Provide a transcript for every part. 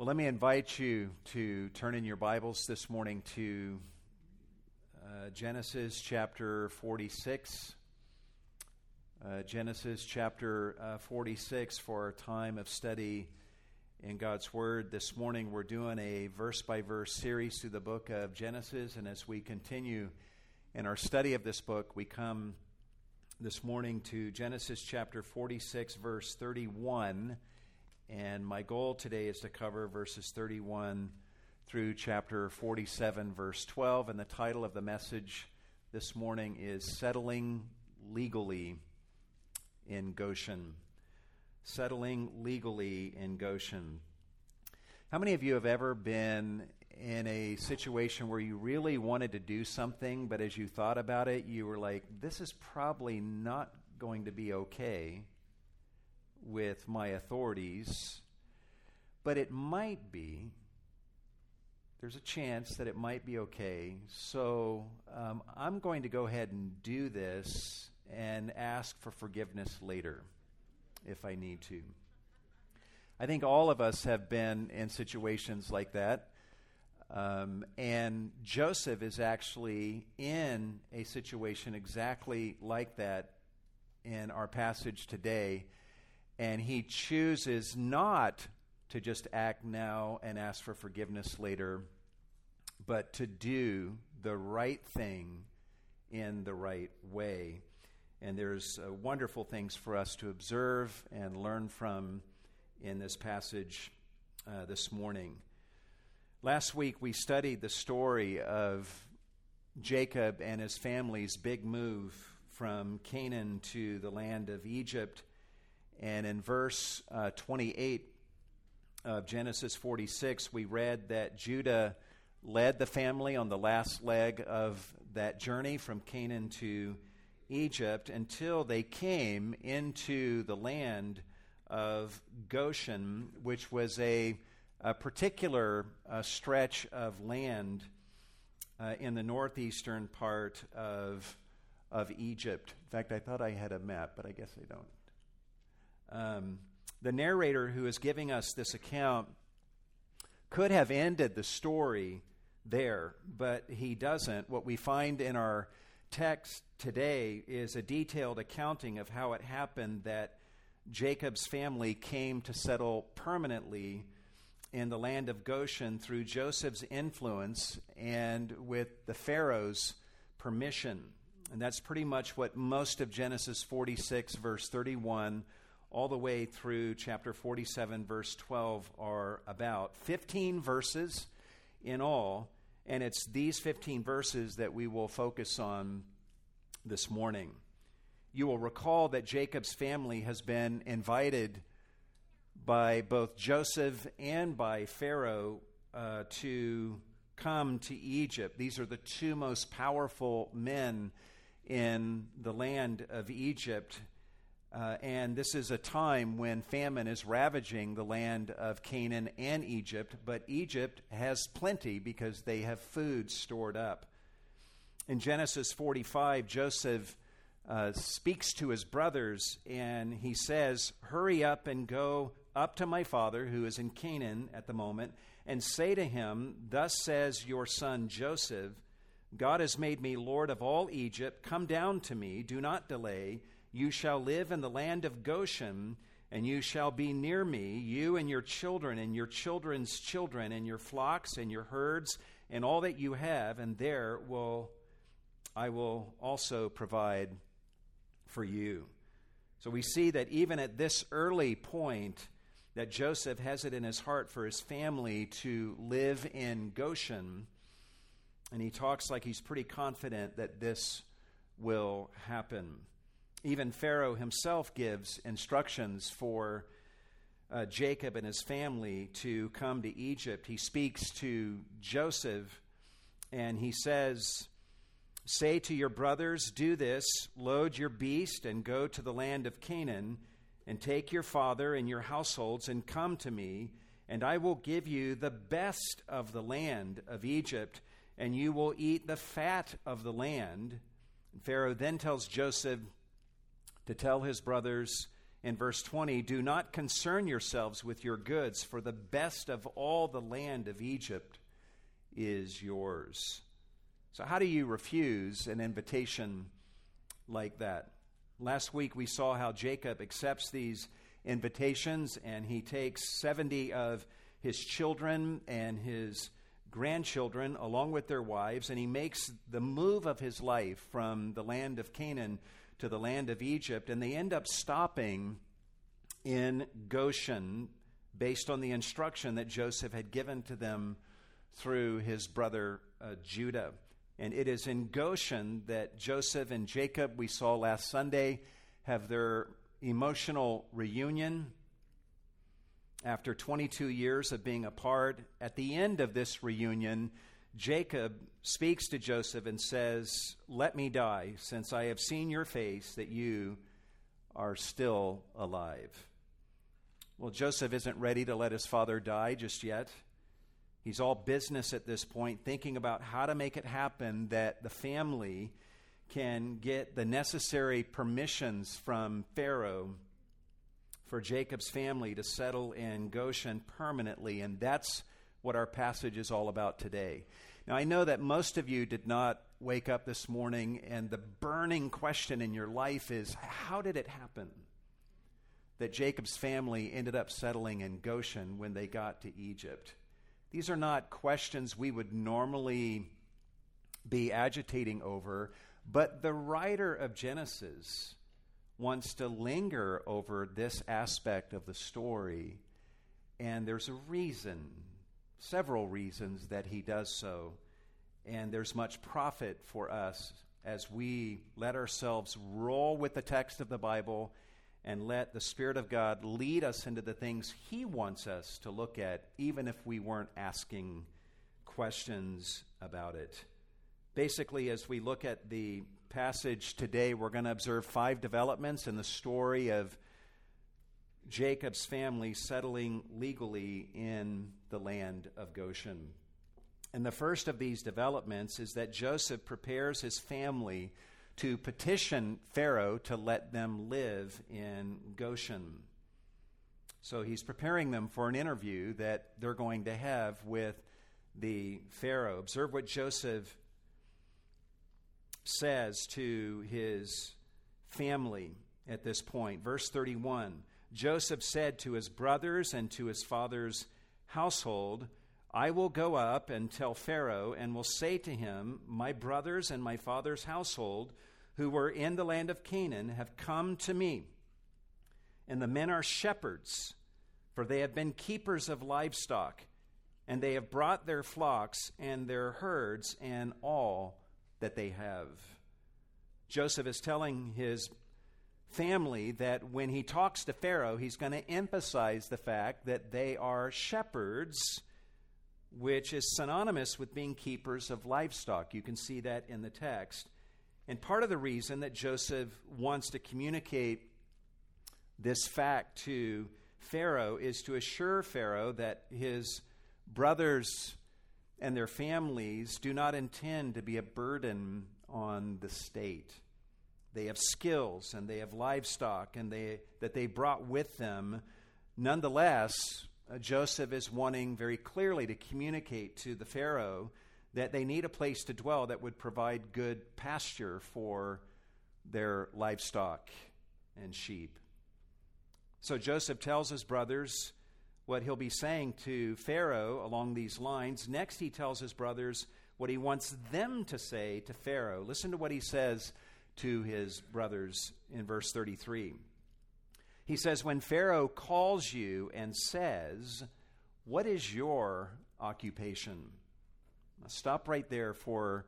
Well, let me invite you to turn in your Bibles this morning to uh, Genesis chapter 46. Uh, Genesis chapter uh, 46 for our time of study in God's Word. This morning we're doing a verse by verse series through the book of Genesis, and as we continue in our study of this book, we come this morning to Genesis chapter 46, verse 31 and my goal today is to cover verses 31 through chapter 47, verse 12. And the title of the message this morning is Settling Legally in Goshen. Settling Legally in Goshen. How many of you have ever been in a situation where you really wanted to do something, but as you thought about it, you were like, this is probably not going to be okay? With my authorities, but it might be. There's a chance that it might be okay. So um, I'm going to go ahead and do this and ask for forgiveness later if I need to. I think all of us have been in situations like that. Um, and Joseph is actually in a situation exactly like that in our passage today and he chooses not to just act now and ask for forgiveness later, but to do the right thing in the right way. And there's uh, wonderful things for us to observe and learn from in this passage uh, this morning. Last week, we studied the story of Jacob and his family's big move from Canaan to the land of Egypt. And in verse uh, 28 of Genesis 46, we read that Judah led the family on the last leg of that journey from Canaan to Egypt until they came into the land of Goshen, which was a, a particular uh, stretch of land uh, in the northeastern part of, of Egypt. In fact, I thought I had a map, but I guess I don't. Um, the narrator who is giving us this account could have ended the story there, but he doesn't. What we find in our text today is a detailed accounting of how it happened that Jacob's family came to settle permanently in the land of Goshen through Joseph's influence and with the Pharaoh's permission. And that's pretty much what most of Genesis 46, verse 31 all the way through chapter 47, verse 12, are about. 15 verses in all, and it's these 15 verses that we will focus on this morning. You will recall that Jacob's family has been invited by both Joseph and by Pharaoh uh, to come to Egypt. These are the two most powerful men in the land of Egypt uh, and this is a time when famine is ravaging the land of Canaan and Egypt, but Egypt has plenty because they have food stored up. In Genesis 45, Joseph uh, speaks to his brothers and he says, Hurry up and go up to my father, who is in Canaan at the moment, and say to him, Thus says your son Joseph, God has made me Lord of all Egypt. Come down to me, do not delay you shall live in the land of Goshen, and you shall be near me, you and your children, and your children's children, and your flocks, and your herds, and all that you have, and there will I will also provide for you. So we see that even at this early point, that Joseph has it in his heart for his family to live in Goshen. And he talks like he's pretty confident that this will happen. Even Pharaoh himself gives instructions for uh, Jacob and his family to come to Egypt. He speaks to Joseph and he says, Say to your brothers, Do this, load your beast and go to the land of Canaan, and take your father and your households and come to me, and I will give you the best of the land of Egypt, and you will eat the fat of the land. And Pharaoh then tells Joseph, to tell his brothers in verse 20 Do not concern yourselves with your goods, for the best of all the land of Egypt is yours. So, how do you refuse an invitation like that? Last week we saw how Jacob accepts these invitations and he takes 70 of his children and his grandchildren along with their wives and he makes the move of his life from the land of Canaan to the land of Egypt and they end up stopping in Goshen based on the instruction that Joseph had given to them through his brother uh, Judah. And it is in Goshen that Joseph and Jacob, we saw last Sunday, have their emotional reunion after 22 years of being apart. At the end of this reunion, Jacob speaks to Joseph and says, Let me die, since I have seen your face that you are still alive. Well, Joseph isn't ready to let his father die just yet. He's all business at this point, thinking about how to make it happen that the family can get the necessary permissions from Pharaoh for Jacob's family to settle in Goshen permanently. And that's what our passage is all about today. Now, I know that most of you did not wake up this morning, and the burning question in your life is how did it happen that Jacob's family ended up settling in Goshen when they got to Egypt? These are not questions we would normally be agitating over, but the writer of Genesis wants to linger over this aspect of the story, and there's a reason, several reasons that he does so, and there's much profit for us as we let ourselves roll with the text of the Bible and let the Spirit of God lead us into the things He wants us to look at, even if we weren't asking questions about it. Basically, as we look at the passage today, we're going to observe five developments in the story of Jacob's family settling legally in the land of Goshen. And the first of these developments is that Joseph prepares his family to petition Pharaoh to let them live in Goshen. So he's preparing them for an interview that they're going to have with the Pharaoh. Observe what Joseph says to his family at this point. Verse 31 Joseph said to his brothers and to his father's household, I will go up and tell Pharaoh, and will say to him, My brothers and my father's household, who were in the land of Canaan have come to me. And the men are shepherds, for they have been keepers of livestock, and they have brought their flocks and their herds and all that they have. Joseph is telling his family that when he talks to Pharaoh, he's going to emphasize the fact that they are shepherds, which is synonymous with being keepers of livestock. You can see that in the text. And part of the reason that Joseph wants to communicate this fact to Pharaoh is to assure Pharaoh that his brothers and their families do not intend to be a burden on the state. They have skills and they have livestock and they, that they brought with them. Nonetheless, uh, Joseph is wanting very clearly to communicate to the Pharaoh that they need a place to dwell that would provide good pasture for their livestock and sheep. So Joseph tells his brothers what he'll be saying to Pharaoh along these lines. Next, he tells his brothers what he wants them to say to Pharaoh. Listen to what he says to his brothers in verse 33. He says, When Pharaoh calls you and says, What is your occupation? stop right there for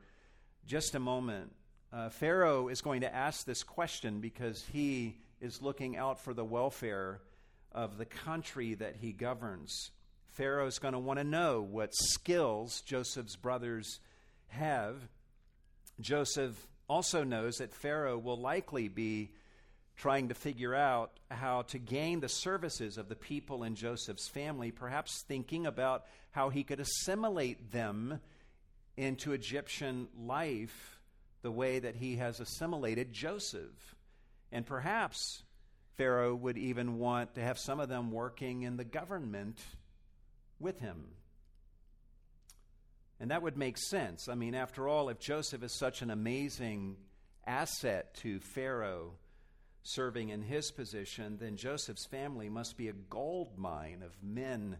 just a moment. Uh, Pharaoh is going to ask this question because he is looking out for the welfare of the country that he governs. Pharaoh is going to want to know what skills Joseph's brothers have. Joseph also knows that Pharaoh will likely be trying to figure out how to gain the services of the people in Joseph's family, perhaps thinking about how he could assimilate them into Egyptian life the way that he has assimilated Joseph. And perhaps Pharaoh would even want to have some of them working in the government with him. And that would make sense. I mean, after all, if Joseph is such an amazing asset to Pharaoh serving in his position, then Joseph's family must be a gold mine of men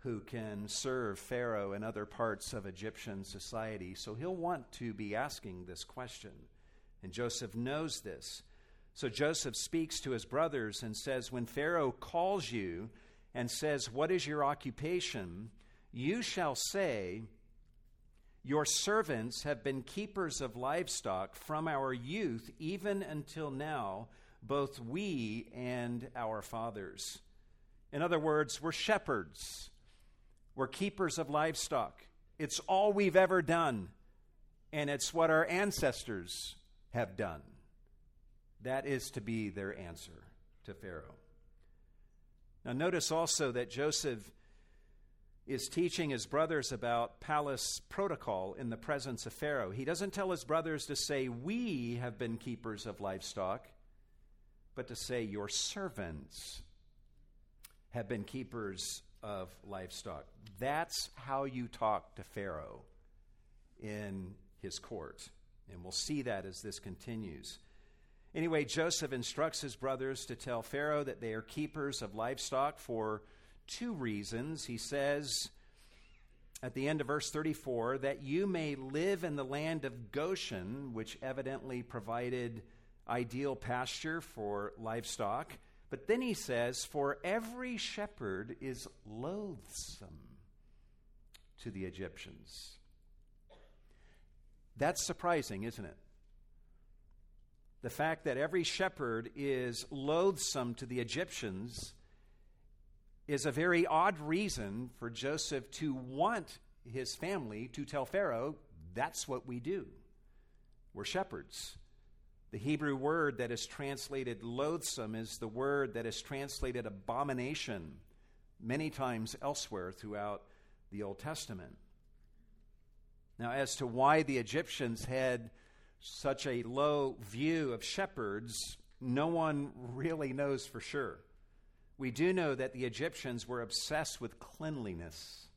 who can serve Pharaoh and other parts of Egyptian society. So he'll want to be asking this question. And Joseph knows this. So Joseph speaks to his brothers and says, When Pharaoh calls you and says, What is your occupation? you shall say, Your servants have been keepers of livestock from our youth even until now, both we and our fathers. In other words, we're shepherds, we're keepers of livestock. It's all we've ever done, and it's what our ancestors have done. That is to be their answer to Pharaoh. Now, notice also that Joseph is teaching his brothers about palace protocol in the presence of Pharaoh. He doesn't tell his brothers to say, We have been keepers of livestock, but to say, Your servants have been keepers of livestock. That's how you talk to Pharaoh in his court. And we'll see that as this continues. Anyway, Joseph instructs his brothers to tell Pharaoh that they are keepers of livestock for two reasons. He says at the end of verse 34 that you may live in the land of Goshen, which evidently provided ideal pasture for livestock. But then he says, For every shepherd is loathsome to the Egyptians. That's surprising, isn't it? the fact that every shepherd is loathsome to the Egyptians is a very odd reason for Joseph to want his family to tell Pharaoh, that's what we do. We're shepherds. The Hebrew word that is translated loathsome is the word that is translated abomination many times elsewhere throughout the Old Testament. Now, as to why the Egyptians had such a low view of shepherds, no one really knows for sure. We do know that the Egyptians were obsessed with cleanliness.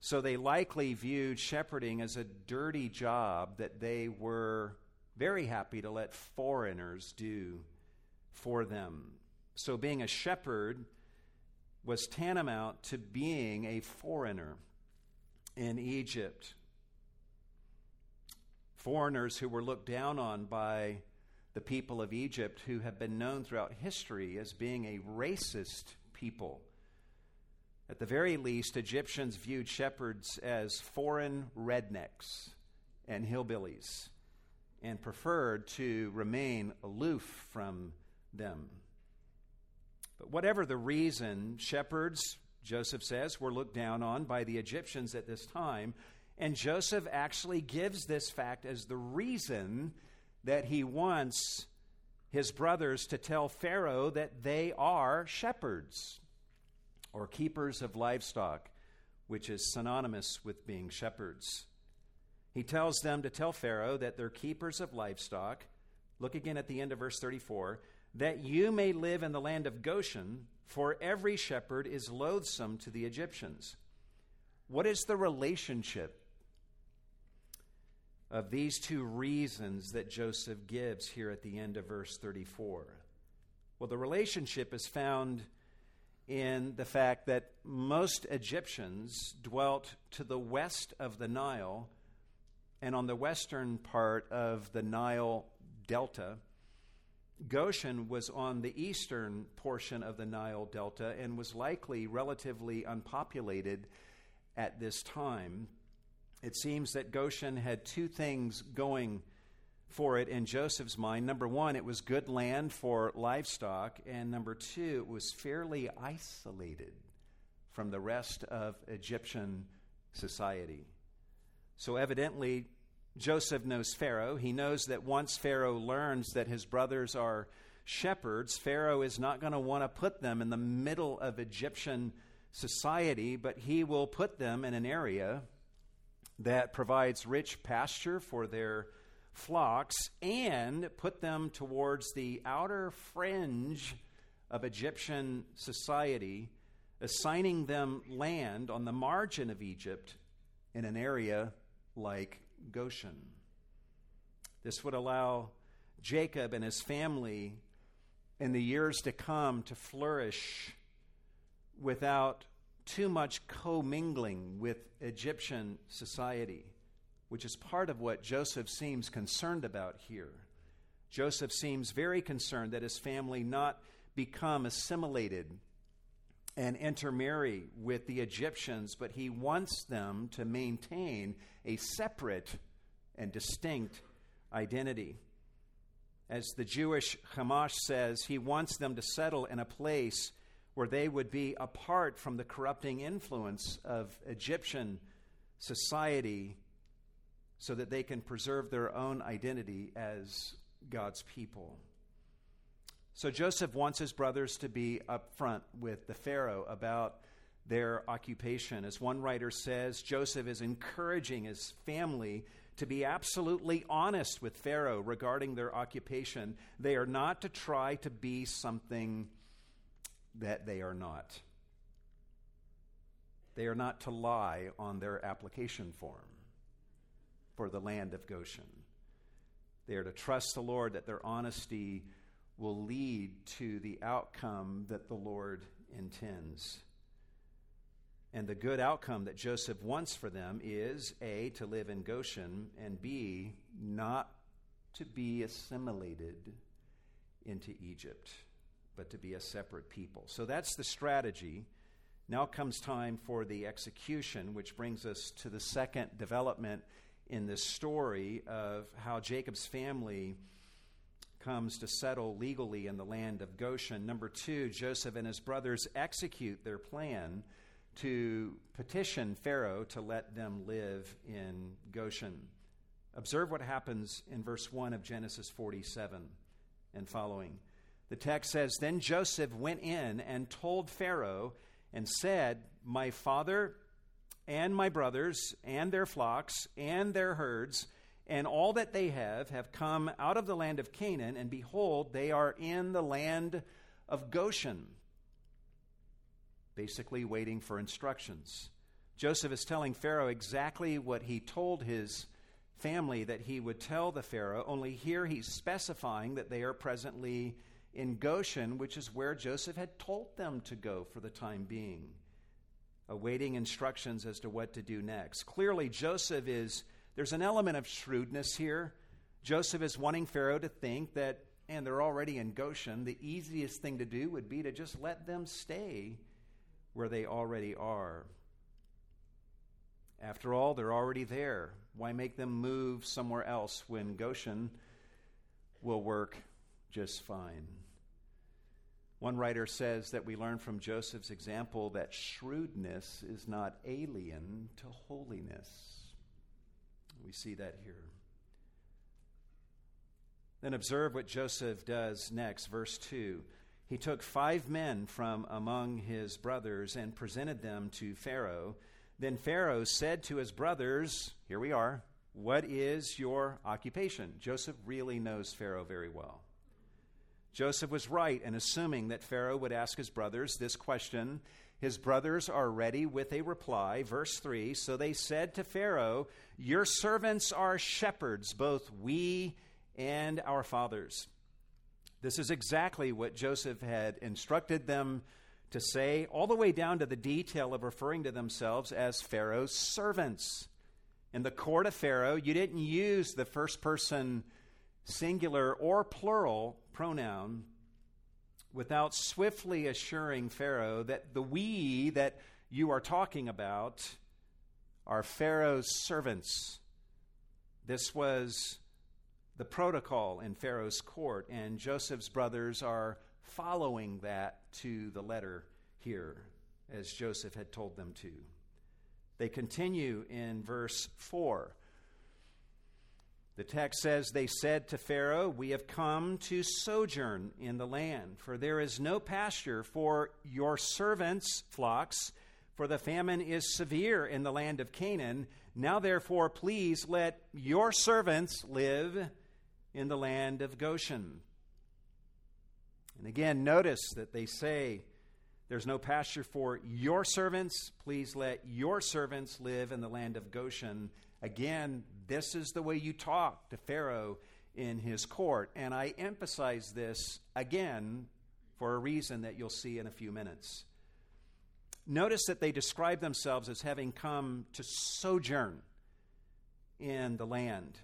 So they likely viewed shepherding as a dirty job that they were very happy to let foreigners do for them. So being a shepherd was tantamount to being a foreigner in Egypt foreigners who were looked down on by the people of Egypt, who have been known throughout history as being a racist people. At the very least, Egyptians viewed shepherds as foreign rednecks and hillbillies and preferred to remain aloof from them. But whatever the reason, shepherds, Joseph says, were looked down on by the Egyptians at this time and Joseph actually gives this fact as the reason that he wants his brothers to tell Pharaoh that they are shepherds or keepers of livestock, which is synonymous with being shepherds. He tells them to tell Pharaoh that they're keepers of livestock. Look again at the end of verse 34 that you may live in the land of Goshen, for every shepherd is loathsome to the Egyptians. What is the relationship of these two reasons that Joseph gives here at the end of verse 34? Well, the relationship is found in the fact that most Egyptians dwelt to the west of the Nile and on the western part of the Nile Delta. Goshen was on the eastern portion of the Nile Delta and was likely relatively unpopulated at this time it seems that Goshen had two things going for it in Joseph's mind. Number one, it was good land for livestock, and number two, it was fairly isolated from the rest of Egyptian society. So, evidently, Joseph knows Pharaoh. He knows that once Pharaoh learns that his brothers are shepherds, Pharaoh is not going to want to put them in the middle of Egyptian society, but he will put them in an area that provides rich pasture for their flocks and put them towards the outer fringe of Egyptian society, assigning them land on the margin of Egypt in an area like Goshen. This would allow Jacob and his family in the years to come to flourish without too much commingling with Egyptian society, which is part of what Joseph seems concerned about here. Joseph seems very concerned that his family not become assimilated and intermarry with the Egyptians, but he wants them to maintain a separate and distinct identity. As the Jewish Chumash says, he wants them to settle in a place where they would be apart from the corrupting influence of Egyptian society so that they can preserve their own identity as God's people. So Joseph wants his brothers to be upfront with the Pharaoh about their occupation. As one writer says, Joseph is encouraging his family to be absolutely honest with Pharaoh regarding their occupation. They are not to try to be something that they are not. They are not to lie on their application form for the land of Goshen. They are to trust the Lord that their honesty will lead to the outcome that the Lord intends. And the good outcome that Joseph wants for them is A, to live in Goshen, and B, not to be assimilated into Egypt, but to be a separate people. So that's the strategy. Now comes time for the execution, which brings us to the second development in this story of how Jacob's family comes to settle legally in the land of Goshen. Number two, Joseph and his brothers execute their plan to petition Pharaoh to let them live in Goshen. Observe what happens in verse 1 of Genesis 47 and following. The text says Then Joseph went in and told Pharaoh and said, My father and my brothers and their flocks and their herds and all that they have have come out of the land of Canaan, and behold, they are in the land of Goshen. Basically, waiting for instructions. Joseph is telling Pharaoh exactly what he told his family that he would tell the Pharaoh, only here he's specifying that they are presently in Goshen, which is where Joseph had told them to go for the time being, awaiting instructions as to what to do next. Clearly, Joseph is there's an element of shrewdness here. Joseph is wanting Pharaoh to think that, and they're already in Goshen, the easiest thing to do would be to just let them stay where they already are. After all, they're already there. Why make them move somewhere else when Goshen will work just fine? One writer says that we learn from Joseph's example that shrewdness is not alien to holiness. We see that here. Then observe what Joseph does next, verse 2. He took five men from among his brothers and presented them to Pharaoh. Then Pharaoh said to his brothers, Here we are, what is your occupation? Joseph really knows Pharaoh very well. Joseph was right in assuming that Pharaoh would ask his brothers this question. His brothers are ready with a reply. Verse 3 So they said to Pharaoh, Your servants are shepherds, both we and our fathers. This is exactly what Joseph had instructed them to say, all the way down to the detail of referring to themselves as Pharaoh's servants. In the court of Pharaoh, you didn't use the first person singular or plural pronoun without swiftly assuring Pharaoh that the we that you are talking about are Pharaoh's servants. This was the protocol in Pharaoh's court, and Joseph's brothers are following that to the letter here, as Joseph had told them to. They continue in verse 4 the text says, They said to Pharaoh, We have come to sojourn in the land, for there is no pasture for your servants' flocks, for the famine is severe in the land of Canaan. Now, therefore, please let your servants live in the land of Goshen. And again, notice that they say, There's no pasture for your servants. Please let your servants live in the land of Goshen. Again, this is the way you talk to Pharaoh in his court. And I emphasize this again for a reason that you'll see in a few minutes. Notice that they describe themselves as having come to sojourn in the land.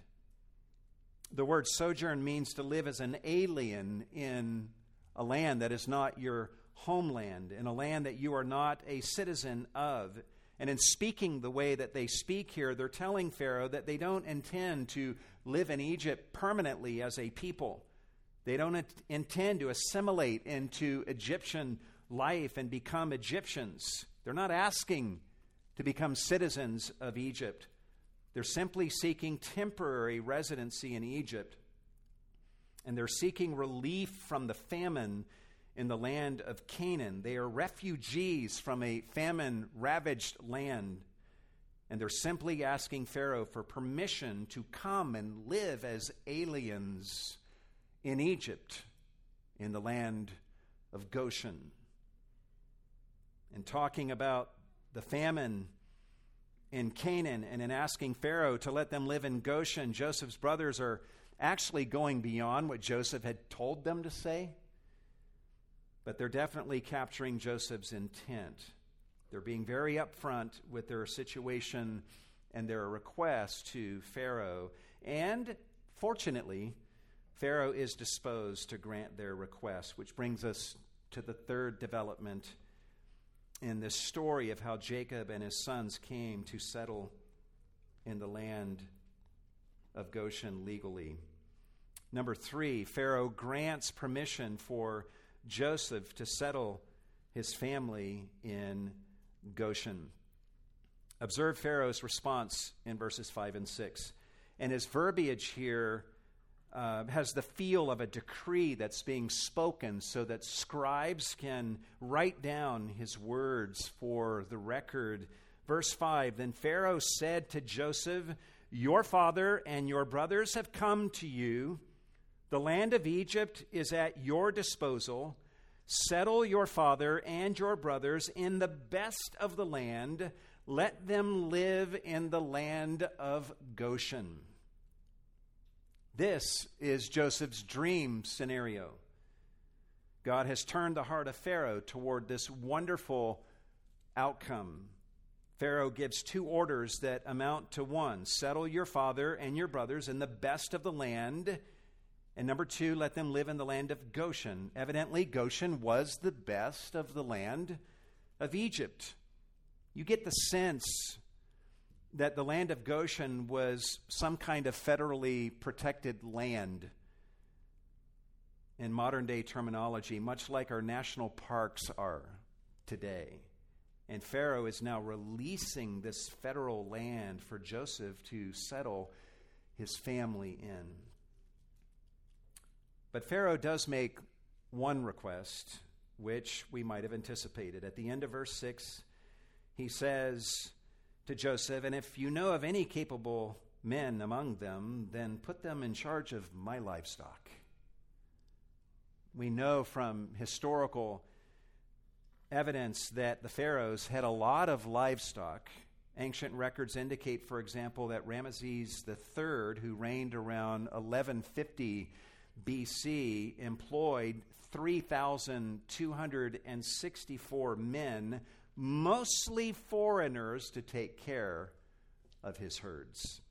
The word sojourn means to live as an alien in a land that is not your homeland, in a land that you are not a citizen of. And in speaking the way that they speak here, they're telling Pharaoh that they don't intend to live in Egypt permanently as a people. They don't intend to assimilate into Egyptian life and become Egyptians. They're not asking to become citizens of Egypt. They're simply seeking temporary residency in Egypt. And they're seeking relief from the famine in the land of Canaan. They are refugees from a famine ravaged land. And they're simply asking Pharaoh for permission to come and live as aliens in Egypt, in the land of Goshen. And talking about the famine in Canaan and in asking Pharaoh to let them live in Goshen, Joseph's brothers are actually going beyond what Joseph had told them to say but they're definitely capturing Joseph's intent. They're being very upfront with their situation and their request to Pharaoh. And fortunately, Pharaoh is disposed to grant their request, which brings us to the third development in this story of how Jacob and his sons came to settle in the land of Goshen legally. Number three, Pharaoh grants permission for Joseph to settle his family in Goshen. Observe Pharaoh's response in verses 5 and 6. And his verbiage here uh, has the feel of a decree that's being spoken so that scribes can write down his words for the record. Verse 5 Then Pharaoh said to Joseph, Your father and your brothers have come to you the land of Egypt is at your disposal. Settle your father and your brothers in the best of the land. Let them live in the land of Goshen. This is Joseph's dream scenario. God has turned the heart of Pharaoh toward this wonderful outcome. Pharaoh gives two orders that amount to one settle your father and your brothers in the best of the land and number two, let them live in the land of Goshen. Evidently, Goshen was the best of the land of Egypt. You get the sense that the land of Goshen was some kind of federally protected land in modern day terminology, much like our national parks are today. And Pharaoh is now releasing this federal land for Joseph to settle his family in. But Pharaoh does make one request, which we might have anticipated. At the end of verse 6, he says to Joseph, And if you know of any capable men among them, then put them in charge of my livestock. We know from historical evidence that the pharaohs had a lot of livestock. Ancient records indicate, for example, that Ramesses III, who reigned around 1150 BC employed 3,264 men, mostly foreigners, to take care of his herds.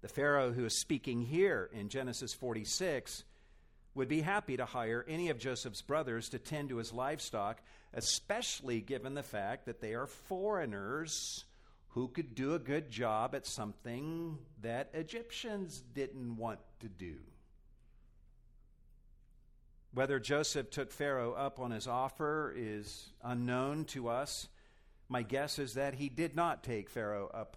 The Pharaoh who is speaking here in Genesis 46 would be happy to hire any of Joseph's brothers to tend to his livestock, especially given the fact that they are foreigners who could do a good job at something that Egyptians didn't want to do. Whether Joseph took Pharaoh up on his offer is unknown to us. My guess is that he did not take Pharaoh up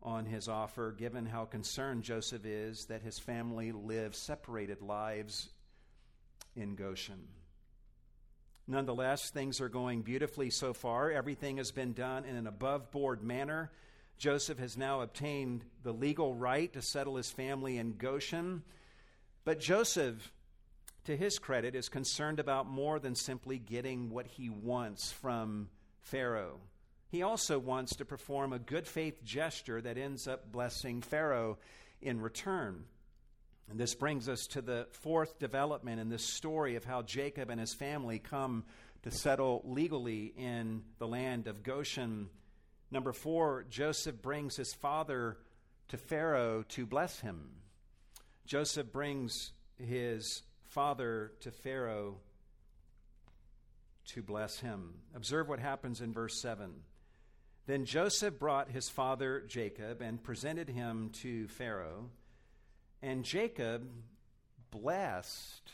on his offer, given how concerned Joseph is that his family live separated lives in Goshen. Nonetheless, things are going beautifully so far. Everything has been done in an above board manner. Joseph has now obtained the legal right to settle his family in Goshen. But Joseph, to his credit, is concerned about more than simply getting what he wants from Pharaoh. He also wants to perform a good faith gesture that ends up blessing Pharaoh in return. And this brings us to the fourth development in this story of how Jacob and his family come to settle legally in the land of Goshen. Number four, Joseph brings his father to Pharaoh to bless him. Joseph brings his father to Pharaoh to bless him. Observe what happens in verse 7. Then Joseph brought his father Jacob and presented him to Pharaoh. And Jacob blessed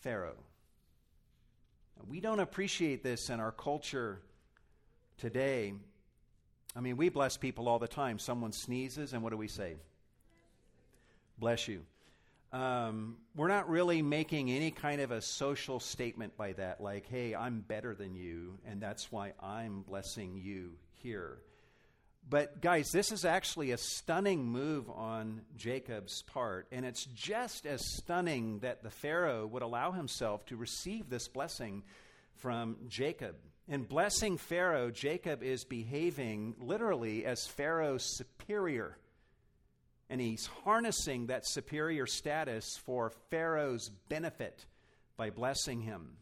Pharaoh. We don't appreciate this in our culture today. I mean, we bless people all the time. Someone sneezes, and what do we say? Bless you. Um, we're not really making any kind of a social statement by that, like, hey, I'm better than you, and that's why I'm blessing you here. But, guys, this is actually a stunning move on Jacob's part. And it's just as stunning that the Pharaoh would allow himself to receive this blessing from Jacob. In blessing Pharaoh, Jacob is behaving literally as Pharaoh's superior. And he's harnessing that superior status for Pharaoh's benefit by blessing him.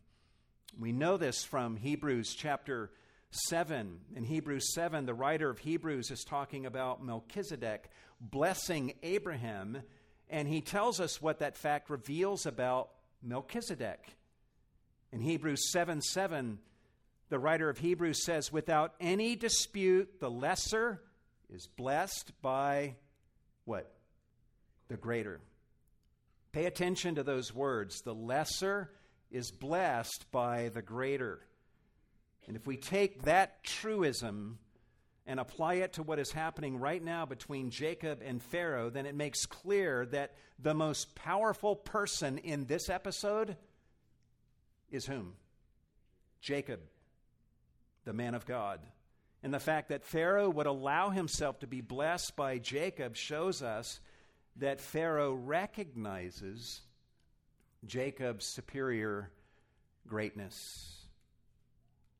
We know this from Hebrews chapter 7. In Hebrews 7, the writer of Hebrews is talking about Melchizedek blessing Abraham, and he tells us what that fact reveals about Melchizedek. In Hebrews 7 7, the writer of Hebrews says, Without any dispute, the lesser is blessed by what? The greater. Pay attention to those words. The lesser is blessed by the greater. And if we take that truism and apply it to what is happening right now between Jacob and Pharaoh, then it makes clear that the most powerful person in this episode is whom? Jacob, the man of God. And the fact that Pharaoh would allow himself to be blessed by Jacob shows us that Pharaoh recognizes Jacob's superior greatness.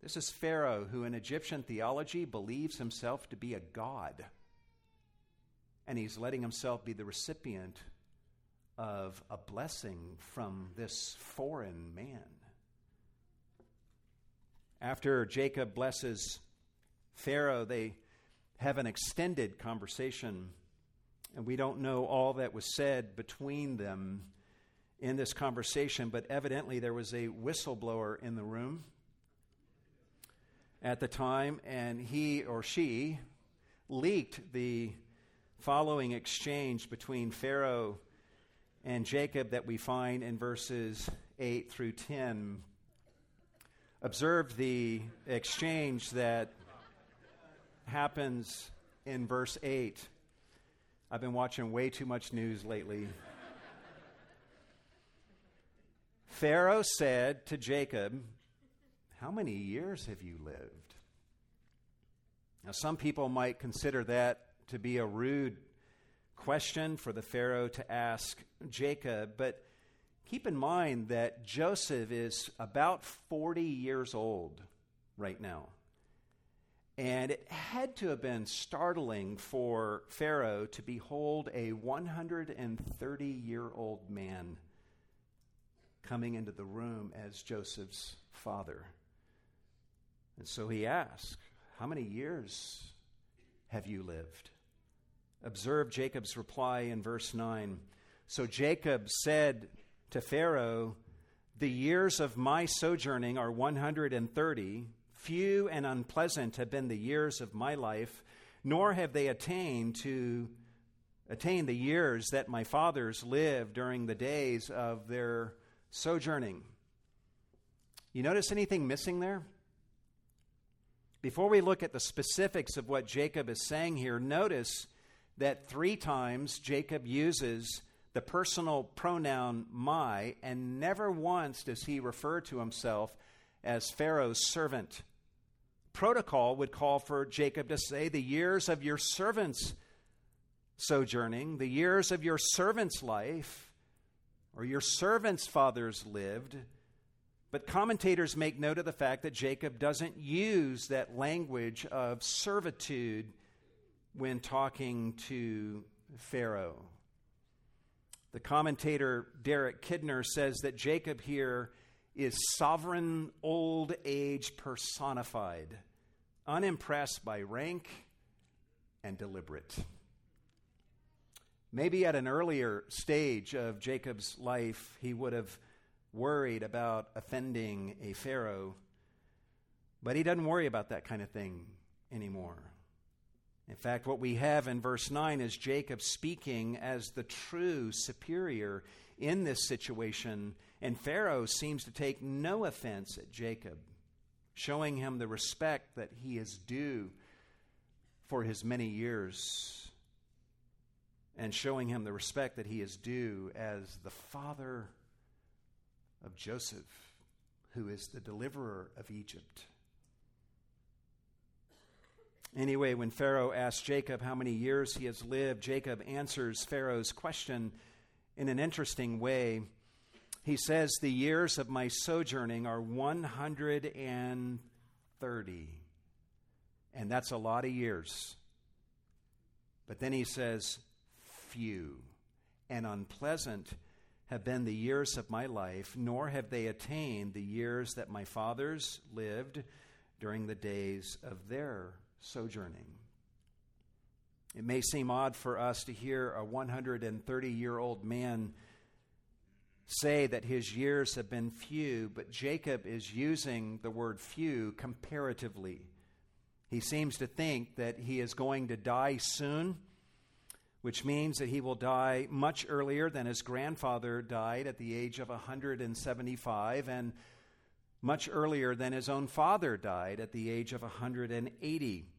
This is Pharaoh, who in Egyptian theology believes himself to be a god. And he's letting himself be the recipient of a blessing from this foreign man. After Jacob blesses Pharaoh, they have an extended conversation, and we don't know all that was said between them in this conversation, but evidently there was a whistleblower in the room at the time, and he or she leaked the following exchange between Pharaoh and Jacob that we find in verses 8 through 10. Observe the exchange that happens in verse 8. I've been watching way too much news lately. Pharaoh said to Jacob, how many years have you lived? Now, some people might consider that to be a rude question for the Pharaoh to ask Jacob, but keep in mind that Joseph is about 40 years old right now. And it had to have been startling for Pharaoh to behold a 130 year old man coming into the room as Joseph's father. And so he asked, How many years have you lived? Observe Jacob's reply in verse 9. So Jacob said to Pharaoh, The years of my sojourning are 130. Few and unpleasant have been the years of my life, nor have they attained to attain the years that my fathers lived during the days of their sojourning. You notice anything missing there? Before we look at the specifics of what Jacob is saying here, notice that three times Jacob uses the personal pronoun my, and never once does he refer to himself as Pharaoh's servant. Protocol would call for Jacob to say, The years of your servant's sojourning, the years of your servant's life, or your servant's fathers lived. But commentators make note of the fact that Jacob doesn't use that language of servitude when talking to Pharaoh. The commentator Derek Kidner says that Jacob here is sovereign old age personified, unimpressed by rank and deliberate. Maybe at an earlier stage of Jacob's life, he would have worried about offending a Pharaoh, but he doesn't worry about that kind of thing anymore. In fact, what we have in verse 9 is Jacob speaking as the true superior in this situation, and Pharaoh seems to take no offense at Jacob, showing him the respect that he is due for his many years, and showing him the respect that he is due as the father of Joseph, who is the deliverer of Egypt. Anyway, when Pharaoh asks Jacob how many years he has lived, Jacob answers Pharaoh's question in an interesting way. He says, The years of my sojourning are 130. And that's a lot of years. But then he says, Few and unpleasant have been the years of my life, nor have they attained the years that my fathers lived during the days of their sojourning. It may seem odd for us to hear a 130 year old man say that his years have been few, but Jacob is using the word few comparatively. He seems to think that he is going to die soon, which means that he will die much earlier than his grandfather died at the age of 175, and much earlier than his own father died at the age of 180.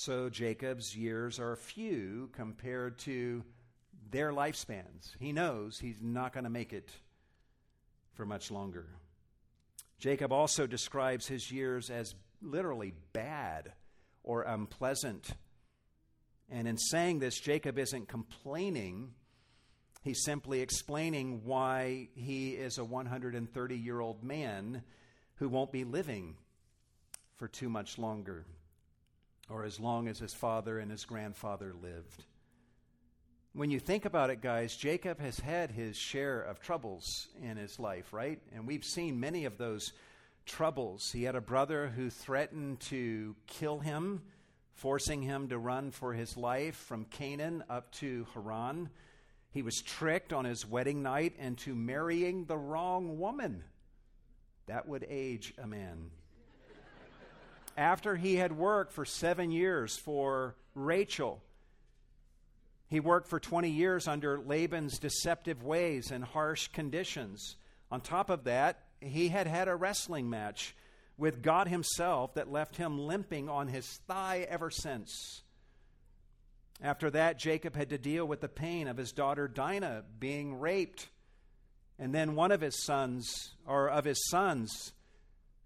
So Jacob's years are few compared to their lifespans. He knows he's not going to make it for much longer. Jacob also describes his years as literally bad or unpleasant. And in saying this, Jacob isn't complaining. He's simply explaining why he is a 130 year old man who won't be living for too much longer or as long as his father and his grandfather lived. When you think about it, guys, Jacob has had his share of troubles in his life, right? And we've seen many of those troubles. He had a brother who threatened to kill him, forcing him to run for his life from Canaan up to Haran. He was tricked on his wedding night into marrying the wrong woman. That would age a man. After he had worked for seven years for Rachel, he worked for 20 years under Laban's deceptive ways and harsh conditions. On top of that, he had had a wrestling match with God Himself that left him limping on his thigh ever since. After that, Jacob had to deal with the pain of his daughter Dinah being raped and then one of his sons, or of his sons,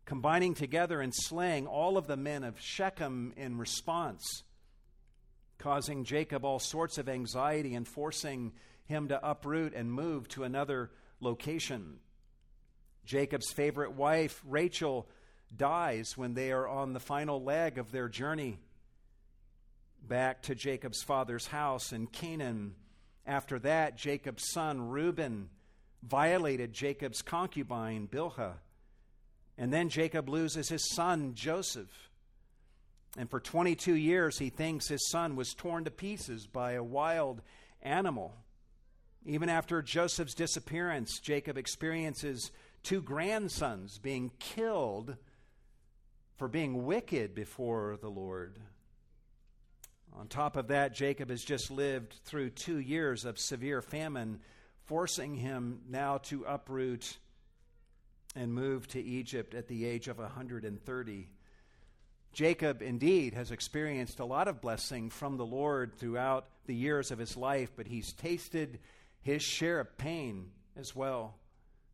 combining together and slaying all of the men of Shechem in response, causing Jacob all sorts of anxiety and forcing him to uproot and move to another location. Jacob's favorite wife, Rachel, dies when they are on the final leg of their journey back to Jacob's father's house in Canaan. After that, Jacob's son, Reuben, violated Jacob's concubine, Bilhah. And then Jacob loses his son, Joseph. And for 22 years, he thinks his son was torn to pieces by a wild animal. Even after Joseph's disappearance, Jacob experiences two grandsons being killed for being wicked before the Lord. On top of that, Jacob has just lived through two years of severe famine forcing him now to uproot and moved to Egypt at the age of 130. Jacob indeed has experienced a lot of blessing from the Lord throughout the years of his life, but he's tasted his share of pain as well,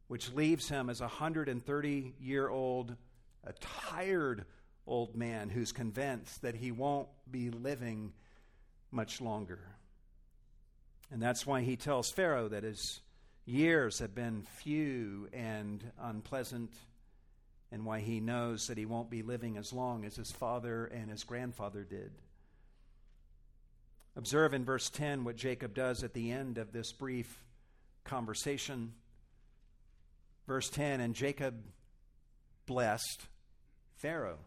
which leaves him as a 130 year old, a tired old man who's convinced that he won't be living much longer. And that's why he tells Pharaoh that his years have been few and unpleasant, and why he knows that he won't be living as long as his father and his grandfather did. Observe in verse 10 what Jacob does at the end of this brief conversation. Verse 10 And Jacob blessed Pharaoh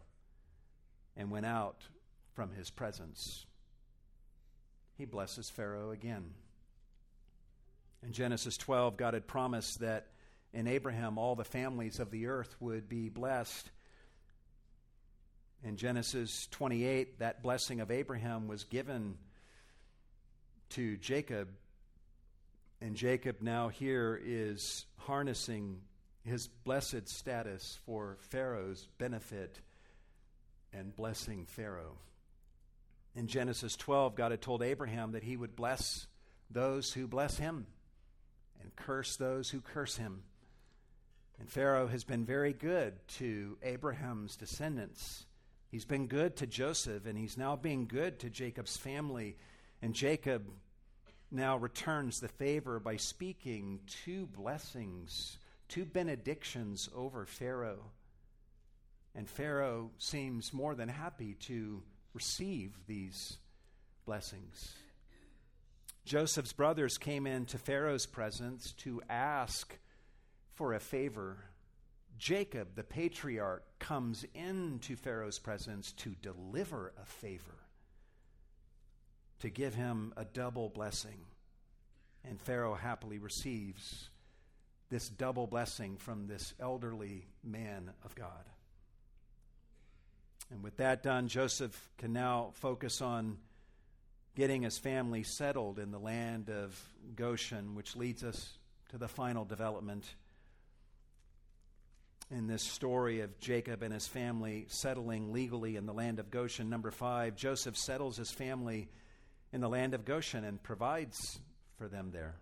and went out from his presence. He blesses Pharaoh again. In Genesis 12, God had promised that in Abraham all the families of the earth would be blessed. In Genesis 28, that blessing of Abraham was given to Jacob. And Jacob now here is harnessing his blessed status for Pharaoh's benefit and blessing Pharaoh. In Genesis 12, God had told Abraham that he would bless those who bless him and curse those who curse him. And Pharaoh has been very good to Abraham's descendants. He's been good to Joseph, and he's now being good to Jacob's family. And Jacob now returns the favor by speaking two blessings, two benedictions over Pharaoh. And Pharaoh seems more than happy to receive these blessings. Joseph's brothers came into Pharaoh's presence to ask for a favor. Jacob, the patriarch, comes into Pharaoh's presence to deliver a favor, to give him a double blessing. And Pharaoh happily receives this double blessing from this elderly man of God. And with that done, Joseph can now focus on getting his family settled in the land of Goshen, which leads us to the final development in this story of Jacob and his family settling legally in the land of Goshen. Number five, Joseph settles his family in the land of Goshen and provides for them there.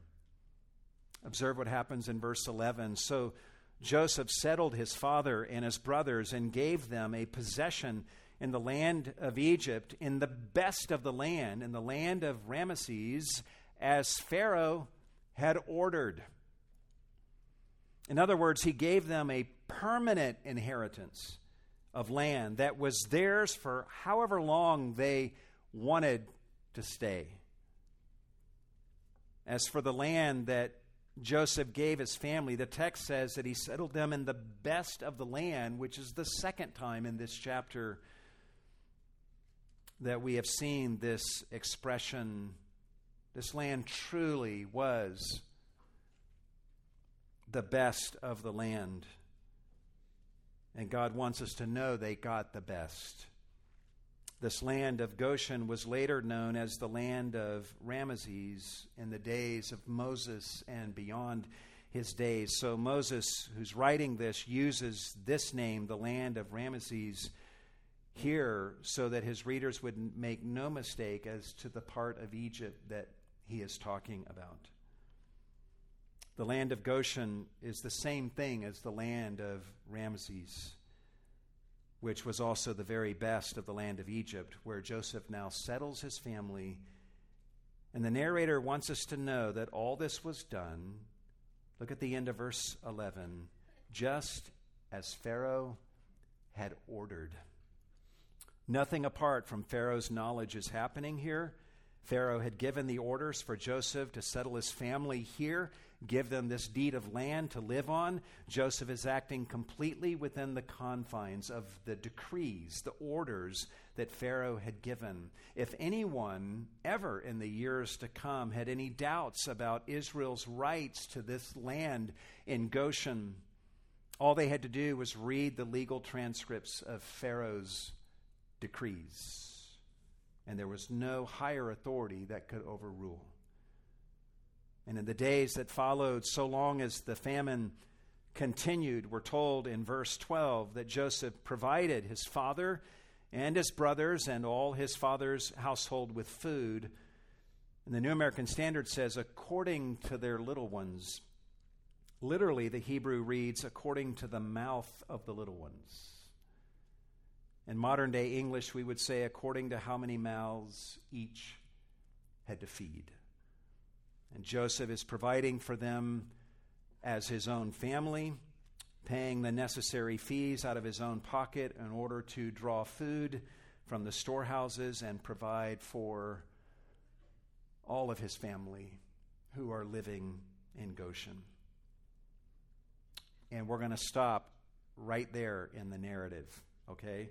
Observe what happens in verse 11. So Joseph settled his father and his brothers and gave them a possession in the land of Egypt, in the best of the land, in the land of Ramesses, as Pharaoh had ordered. In other words, he gave them a permanent inheritance of land that was theirs for however long they wanted to stay. As for the land that Joseph gave his family, the text says that he settled them in the best of the land, which is the second time in this chapter that we have seen this expression. This land truly was the best of the land. And God wants us to know they got the best. This land of Goshen was later known as the land of Ramesses in the days of Moses and beyond his days. So Moses, who's writing this, uses this name, the land of Ramesses, here so that his readers would make no mistake as to the part of Egypt that he is talking about. The land of Goshen is the same thing as the land of Ramesses which was also the very best of the land of Egypt, where Joseph now settles his family. And the narrator wants us to know that all this was done. Look at the end of verse 11 just as Pharaoh had ordered. Nothing apart from Pharaoh's knowledge is happening here. Pharaoh had given the orders for Joseph to settle his family here give them this deed of land to live on. Joseph is acting completely within the confines of the decrees, the orders that Pharaoh had given. If anyone ever in the years to come had any doubts about Israel's rights to this land in Goshen, all they had to do was read the legal transcripts of Pharaoh's decrees. And there was no higher authority that could overrule. And in the days that followed, so long as the famine continued, we're told in verse 12 that Joseph provided his father and his brothers and all his father's household with food. And the New American Standard says, according to their little ones. Literally, the Hebrew reads, according to the mouth of the little ones. In modern day English, we would say, according to how many mouths each had to feed. And Joseph is providing for them as his own family, paying the necessary fees out of his own pocket in order to draw food from the storehouses and provide for all of his family who are living in Goshen. And we're going to stop right there in the narrative, okay?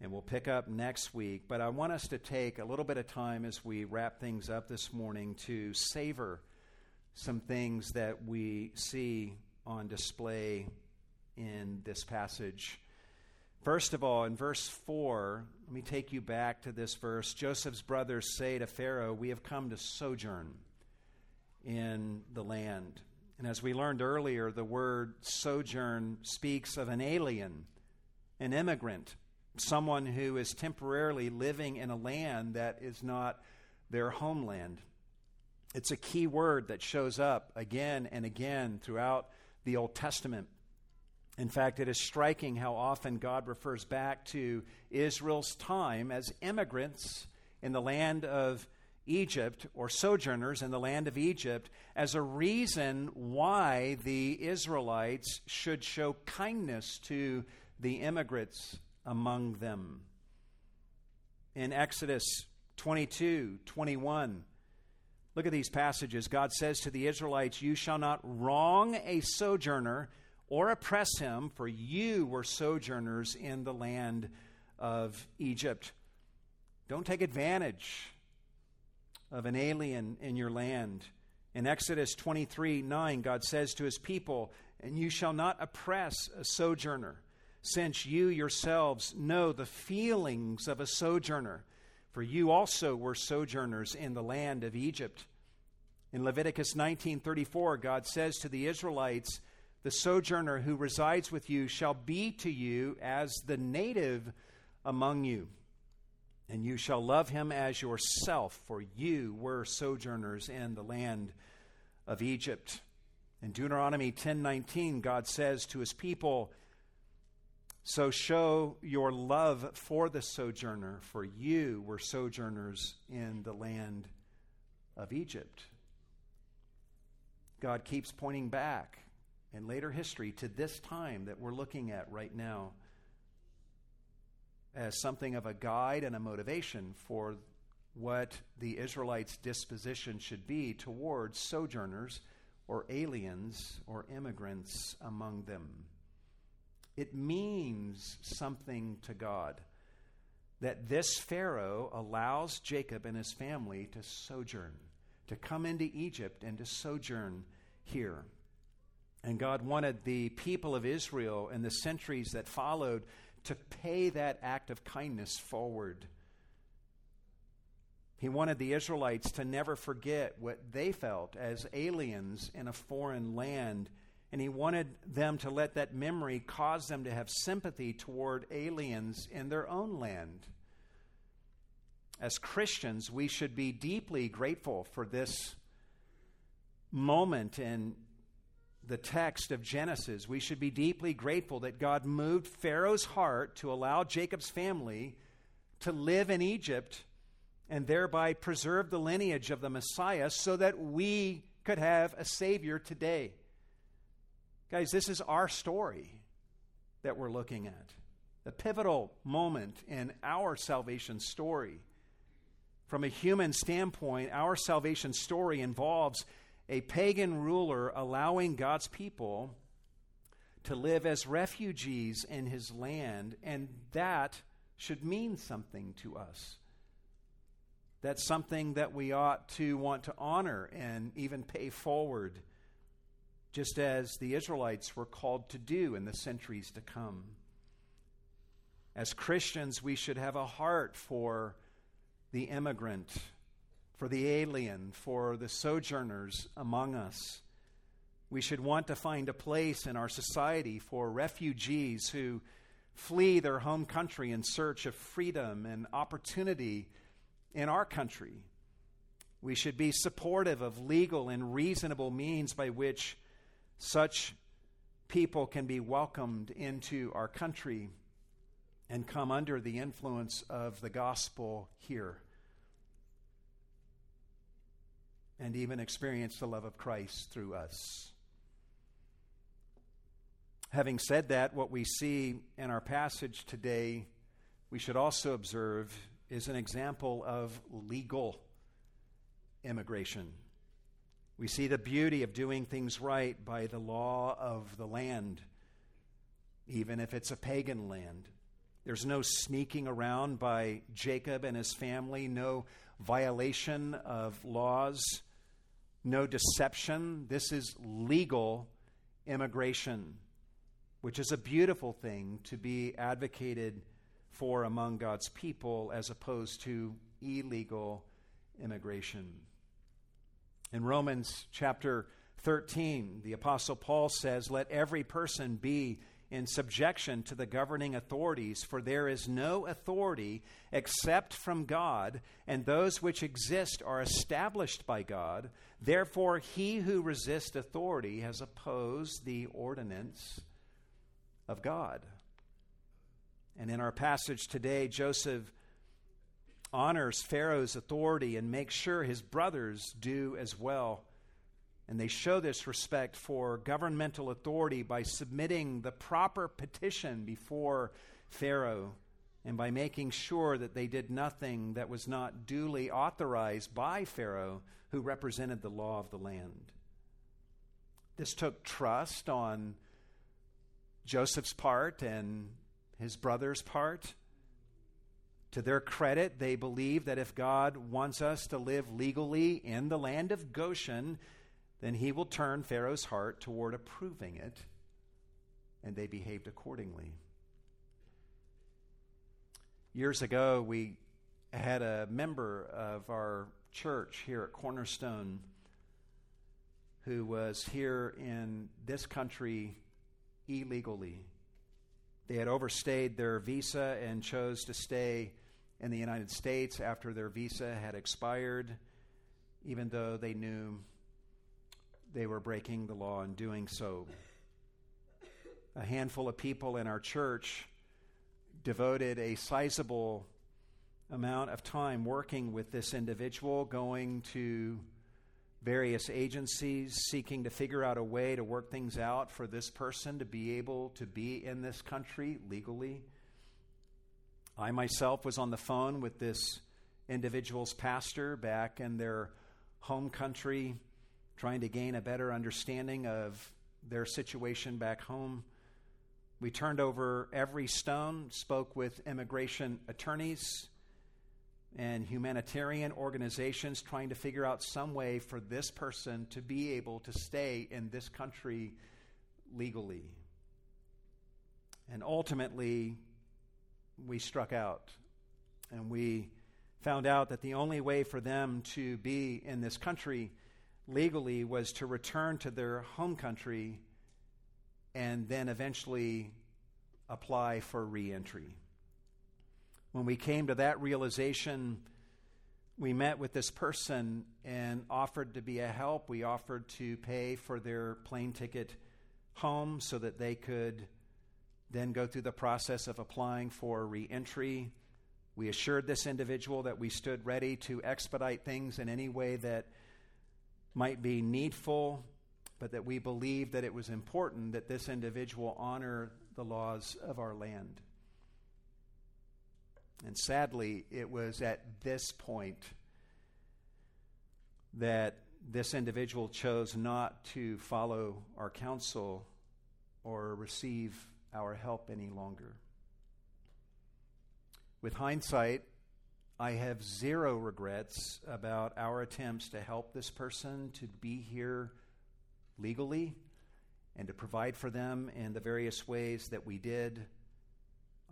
And we'll pick up next week. But I want us to take a little bit of time as we wrap things up this morning to savor some things that we see on display in this passage. First of all, in verse 4, let me take you back to this verse. Joseph's brothers say to Pharaoh, We have come to sojourn in the land. And as we learned earlier, the word sojourn speaks of an alien, an immigrant, someone who is temporarily living in a land that is not their homeland. It's a key word that shows up again and again throughout the Old Testament. In fact, it is striking how often God refers back to Israel's time as immigrants in the land of Egypt or sojourners in the land of Egypt as a reason why the Israelites should show kindness to the immigrants among them. In Exodus 22 21, Look at these passages. God says to the Israelites, You shall not wrong a sojourner or oppress him, for you were sojourners in the land of Egypt. Don't take advantage of an alien in your land. In Exodus 23 9, God says to his people, And you shall not oppress a sojourner, since you yourselves know the feelings of a sojourner for you also were sojourners in the land of Egypt. In Leviticus 19:34, God says to the Israelites, "The sojourner who resides with you shall be to you as the native among you, and you shall love him as yourself, for you were sojourners in the land of Egypt." In Deuteronomy 10:19, God says to his people, so show your love for the sojourner, for you were sojourners in the land of Egypt. God keeps pointing back in later history to this time that we're looking at right now as something of a guide and a motivation for what the Israelites' disposition should be towards sojourners or aliens or immigrants among them. It means something to God that this Pharaoh allows Jacob and his family to sojourn, to come into Egypt and to sojourn here. And God wanted the people of Israel in the centuries that followed to pay that act of kindness forward. He wanted the Israelites to never forget what they felt as aliens in a foreign land and he wanted them to let that memory cause them to have sympathy toward aliens in their own land. As Christians, we should be deeply grateful for this moment in the text of Genesis. We should be deeply grateful that God moved Pharaoh's heart to allow Jacob's family to live in Egypt and thereby preserve the lineage of the Messiah so that we could have a Savior today. Guys, this is our story that we're looking at. The pivotal moment in our salvation story. From a human standpoint, our salvation story involves a pagan ruler allowing God's people to live as refugees in his land, and that should mean something to us. That's something that we ought to want to honor and even pay forward just as the Israelites were called to do in the centuries to come. As Christians, we should have a heart for the immigrant, for the alien, for the sojourners among us. We should want to find a place in our society for refugees who flee their home country in search of freedom and opportunity in our country. We should be supportive of legal and reasonable means by which such people can be welcomed into our country and come under the influence of the gospel here and even experience the love of Christ through us. Having said that, what we see in our passage today, we should also observe, is an example of legal immigration. We see the beauty of doing things right by the law of the land, even if it's a pagan land. There's no sneaking around by Jacob and his family, no violation of laws, no deception. This is legal immigration, which is a beautiful thing to be advocated for among God's people as opposed to illegal immigration. In Romans chapter 13, the Apostle Paul says, Let every person be in subjection to the governing authorities, for there is no authority except from God, and those which exist are established by God. Therefore, he who resists authority has opposed the ordinance of God. And in our passage today, Joseph honors Pharaoh's authority and makes sure his brothers do as well. And they show this respect for governmental authority by submitting the proper petition before Pharaoh and by making sure that they did nothing that was not duly authorized by Pharaoh, who represented the law of the land. This took trust on Joseph's part and his brother's part. To their credit, they believe that if God wants us to live legally in the land of Goshen, then he will turn Pharaoh's heart toward approving it, and they behaved accordingly. Years ago, we had a member of our church here at Cornerstone who was here in this country illegally. They had overstayed their visa and chose to stay in the United States after their visa had expired, even though they knew they were breaking the law in doing so. A handful of people in our church devoted a sizable amount of time working with this individual, going to various agencies seeking to figure out a way to work things out for this person to be able to be in this country legally. I myself was on the phone with this individual's pastor back in their home country, trying to gain a better understanding of their situation back home. We turned over every stone, spoke with immigration attorneys and humanitarian organizations trying to figure out some way for this person to be able to stay in this country legally. And ultimately, we struck out and we found out that the only way for them to be in this country legally was to return to their home country and then eventually apply for reentry. When we came to that realization, we met with this person and offered to be a help. We offered to pay for their plane ticket home so that they could then go through the process of applying for reentry. We assured this individual that we stood ready to expedite things in any way that might be needful, but that we believed that it was important that this individual honor the laws of our land. And sadly, it was at this point that this individual chose not to follow our counsel or receive our help any longer. With hindsight, I have zero regrets about our attempts to help this person to be here legally and to provide for them in the various ways that we did.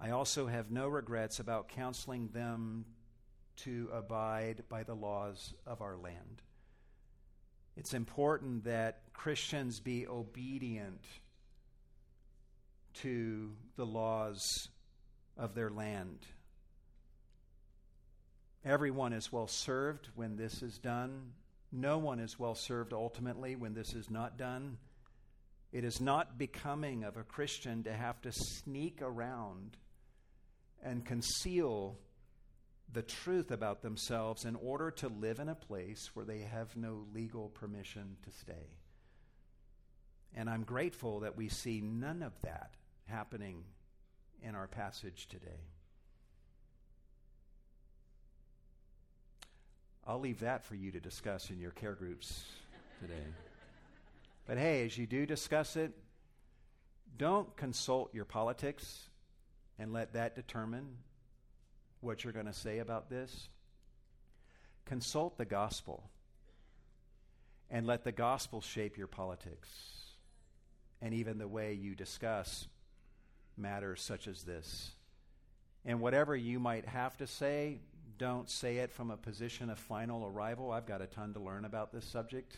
I also have no regrets about counseling them to abide by the laws of our land. It's important that Christians be obedient to the laws of their land. Everyone is well served when this is done. No one is well served ultimately when this is not done. It is not becoming of a Christian to have to sneak around and conceal the truth about themselves in order to live in a place where they have no legal permission to stay. And I'm grateful that we see none of that happening in our passage today. I'll leave that for you to discuss in your care groups today. but hey, as you do discuss it, don't consult your politics and let that determine what you're going to say about this. Consult the gospel and let the gospel shape your politics and even the way you discuss matters such as this. And whatever you might have to say, don't say it from a position of final arrival. I've got a ton to learn about this subject.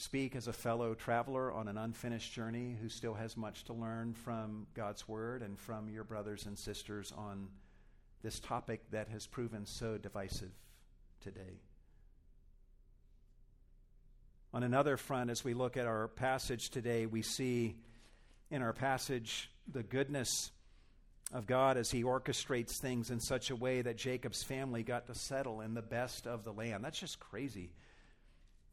Speak as a fellow traveler on an unfinished journey who still has much to learn from God's Word and from your brothers and sisters on this topic that has proven so divisive today. On another front, as we look at our passage today, we see in our passage the goodness of God as He orchestrates things in such a way that Jacob's family got to settle in the best of the land. That's just crazy.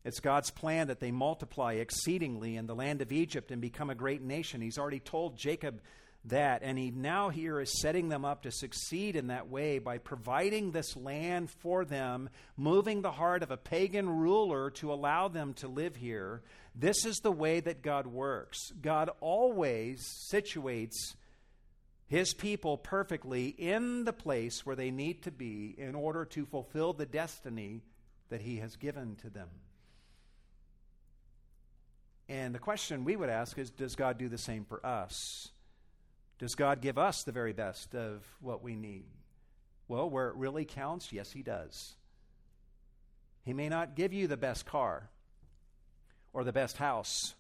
It's God's plan that they multiply exceedingly in the land of Egypt and become a great nation. He's already told Jacob that, and he now here is setting them up to succeed in that way by providing this land for them, moving the heart of a pagan ruler to allow them to live here. This is the way that God works. God always situates his people perfectly in the place where they need to be in order to fulfill the destiny that he has given to them. And the question we would ask is Does God do the same for us? Does God give us the very best of what we need? Well, where it really counts, yes, He does. He may not give you the best car or the best house,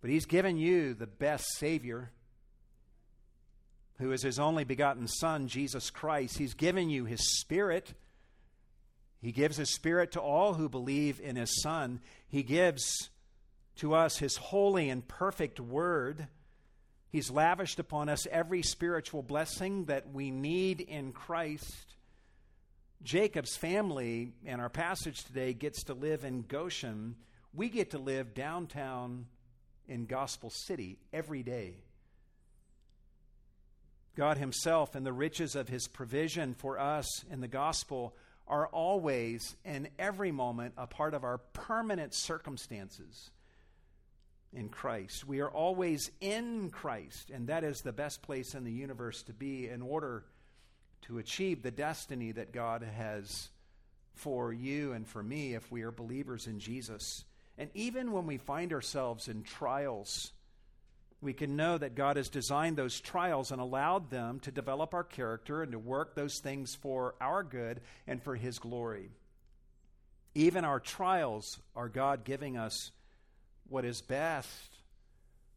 but He's given you the best Savior who is his only begotten Son, Jesus Christ. He's given you his Spirit. He gives his Spirit to all who believe in his Son. He gives to us his holy and perfect Word. He's lavished upon us every spiritual blessing that we need in Christ. Jacob's family, in our passage today, gets to live in Goshen. We get to live downtown in Gospel City every day. God Himself and the riches of His provision for us in the gospel are always and every moment a part of our permanent circumstances in Christ. We are always in Christ, and that is the best place in the universe to be in order to achieve the destiny that God has for you and for me if we are believers in Jesus. And even when we find ourselves in trials, we can know that God has designed those trials and allowed them to develop our character and to work those things for our good and for His glory. Even our trials are God giving us what is best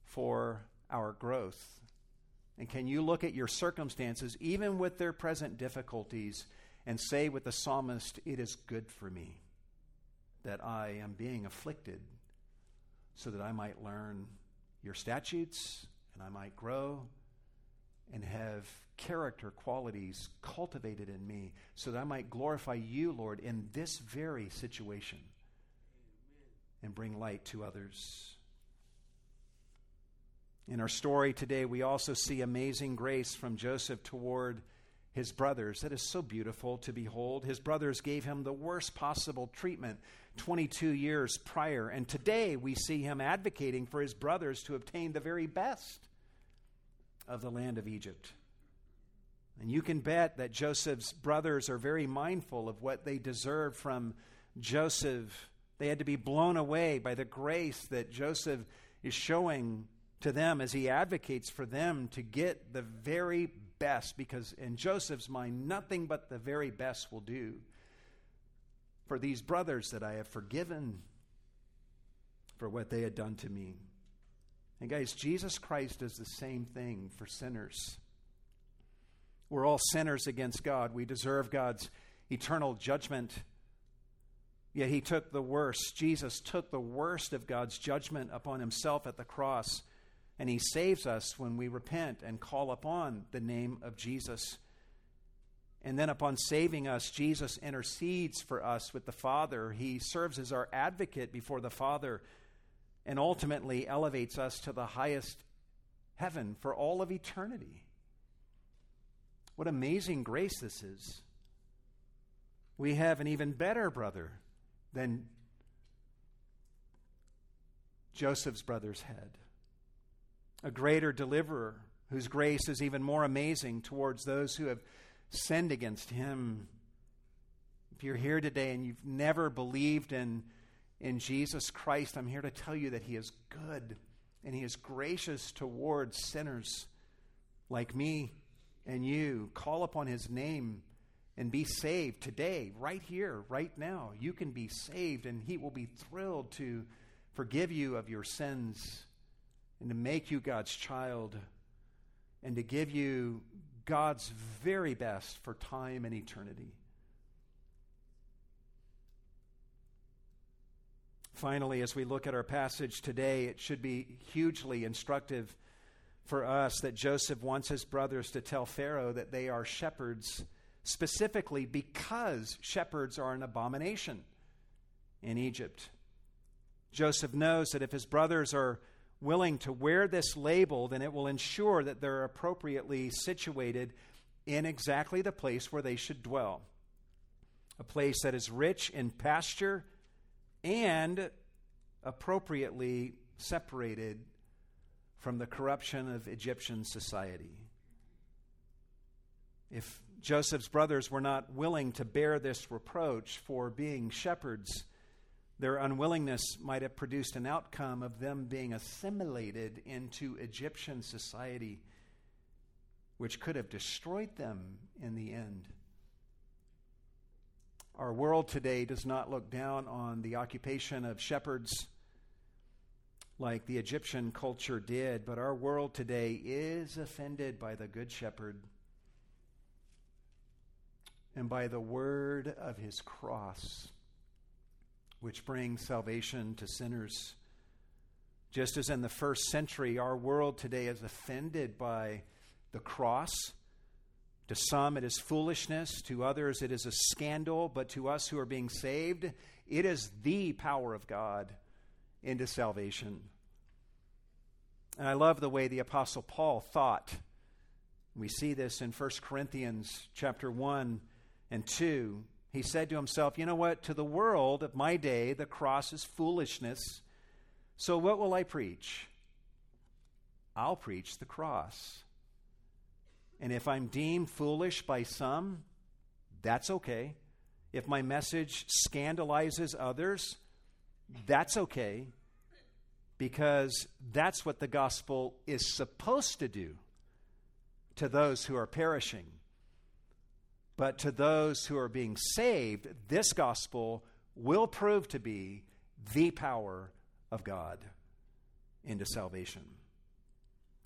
for our growth. And can you look at your circumstances, even with their present difficulties, and say with the psalmist, It is good for me that I am being afflicted so that I might learn your statutes, and I might grow and have character qualities cultivated in me so that I might glorify you, Lord, in this very situation and bring light to others. In our story today, we also see amazing grace from Joseph toward his brothers. That is so beautiful to behold. His brothers gave him the worst possible treatment 22 years prior. And today we see him advocating for his brothers to obtain the very best of the land of Egypt. And you can bet that Joseph's brothers are very mindful of what they deserve from Joseph. They had to be blown away by the grace that Joseph is showing to them as he advocates for them to get the very best, because in Joseph's mind, nothing but the very best will do for these brothers that I have forgiven for what they had done to me. And guys, Jesus Christ does the same thing for sinners. We're all sinners against God. We deserve God's eternal judgment. Yet he took the worst. Jesus took the worst of God's judgment upon himself at the cross. And he saves us when we repent and call upon the name of Jesus. And then, upon saving us, Jesus intercedes for us with the Father. He serves as our advocate before the Father and ultimately elevates us to the highest heaven for all of eternity. What amazing grace this is. We have an even better brother than Joseph's brothers had, a greater deliverer whose grace is even more amazing towards those who have sinned against him. If you're here today and you've never believed in, in Jesus Christ, I'm here to tell you that he is good and he is gracious towards sinners like me and you. Call upon his name and be saved today, right here, right now. You can be saved, and he will be thrilled to forgive you of your sins and to make you God's child and to give you God's very best for time and eternity. Finally, as we look at our passage today, it should be hugely instructive for us that Joseph wants his brothers to tell Pharaoh that they are shepherds, specifically because shepherds are an abomination in Egypt. Joseph knows that if his brothers are willing to wear this label, then it will ensure that they're appropriately situated in exactly the place where they should dwell a place that is rich in pasture and appropriately separated from the corruption of Egyptian society. If Joseph's brothers were not willing to bear this reproach for being shepherds, their unwillingness might have produced an outcome of them being assimilated into Egyptian society, which could have destroyed them in the end. Our world today does not look down on the occupation of shepherds like the Egyptian culture did, but our world today is offended by the Good Shepherd and by the word of his cross, which brings salvation to sinners. Just as in the first century, our world today is offended by the cross to some, it is foolishness. To others, it is a scandal. But to us who are being saved, it is the power of God into salvation. And I love the way the apostle Paul thought. We see this in 1 Corinthians chapter 1 and 2. He said to himself, "You know what? To the world of my day, the cross is foolishness. So what will I preach? I'll preach the cross." And if I'm deemed foolish by some, that's okay. If my message scandalizes others, that's okay. Because that's what the gospel is supposed to do to those who are perishing. But to those who are being saved, this gospel will prove to be the power of God into salvation.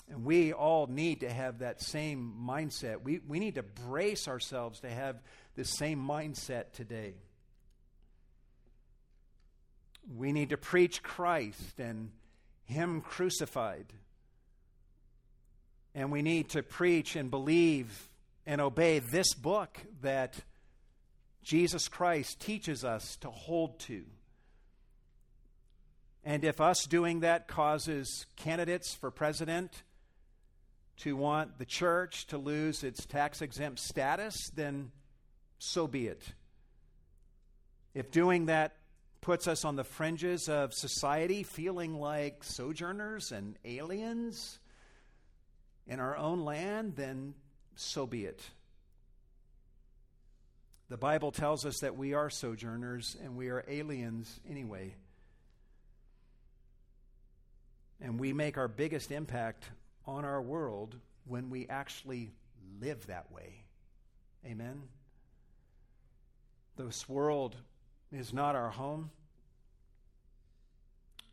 And we all need to have that same mindset. We, we need to brace ourselves to have the same mindset today. We need to preach Christ and Him crucified. And we need to preach and believe and obey this book that Jesus Christ teaches us to hold to. And if us doing that causes candidates for president, to want the church to lose its tax exempt status, then so be it. If doing that puts us on the fringes of society, feeling like sojourners and aliens in our own land, then so be it. The Bible tells us that we are sojourners and we are aliens anyway. And we make our biggest impact on our world when we actually live that way. Amen? This world is not our home.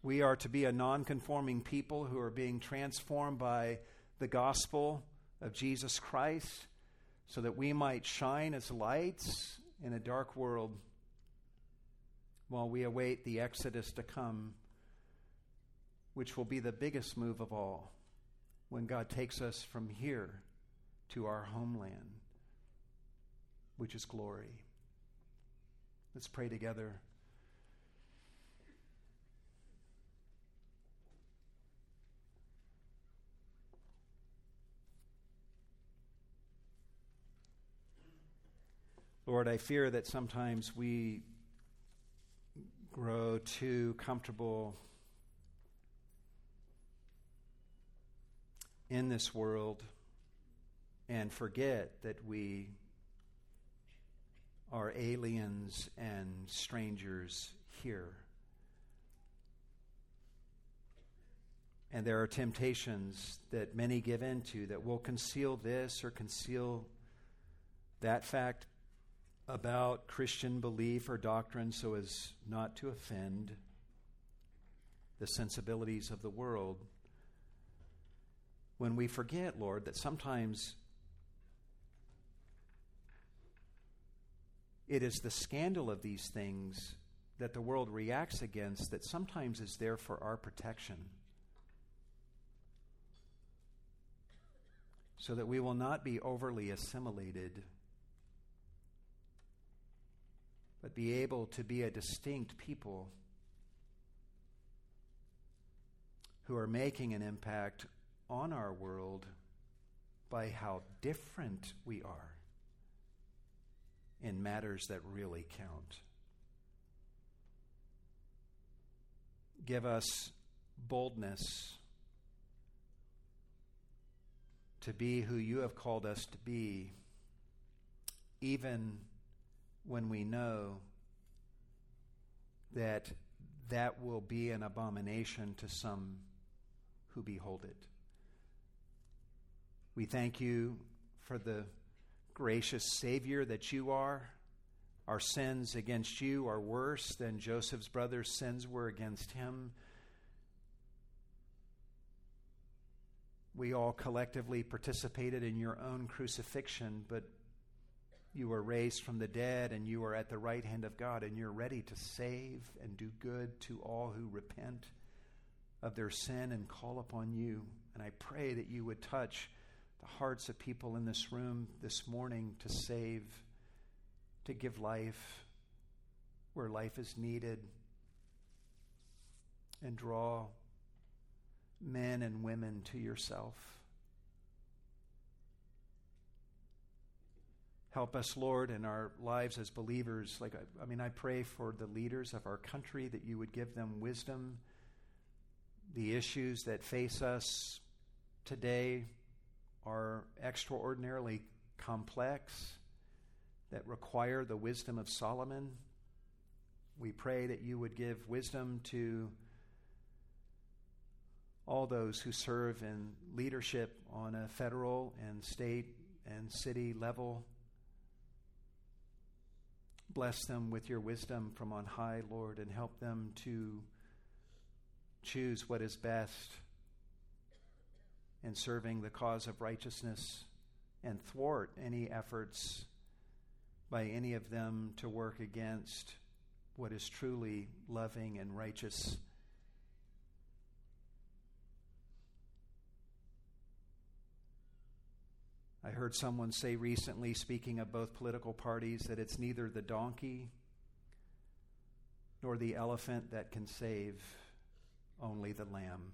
We are to be a non conforming people who are being transformed by the gospel of Jesus Christ so that we might shine as lights in a dark world while we await the Exodus to come, which will be the biggest move of all when God takes us from here to our homeland, which is glory. Let's pray together. Lord, I fear that sometimes we grow too comfortable in this world and forget that we are aliens and strangers here. And there are temptations that many give into that will conceal this or conceal that fact about Christian belief or doctrine so as not to offend the sensibilities of the world. When we forget, Lord, that sometimes it is the scandal of these things that the world reacts against that sometimes is there for our protection. So that we will not be overly assimilated but be able to be a distinct people who are making an impact on our world by how different we are in matters that really count. Give us boldness to be who you have called us to be, even when we know that that will be an abomination to some who behold it. We thank you for the gracious Savior that you are. Our sins against you are worse than Joseph's brothers' sins were against him. We all collectively participated in your own crucifixion, but you were raised from the dead and you are at the right hand of God and you're ready to save and do good to all who repent of their sin and call upon you. And I pray that you would touch the hearts of people in this room this morning to save, to give life where life is needed, and draw men and women to yourself. Help us, Lord, in our lives as believers. Like, I, I, mean, I pray for the leaders of our country that you would give them wisdom. The issues that face us today are extraordinarily complex, that require the wisdom of Solomon. We pray that you would give wisdom to all those who serve in leadership on a federal and state and city level. Bless them with your wisdom from on high, Lord, and help them to choose what is best in serving the cause of righteousness and thwart any efforts by any of them to work against what is truly loving and righteous I heard someone say recently, speaking of both political parties, that it's neither the donkey nor the elephant that can save, only the lamb.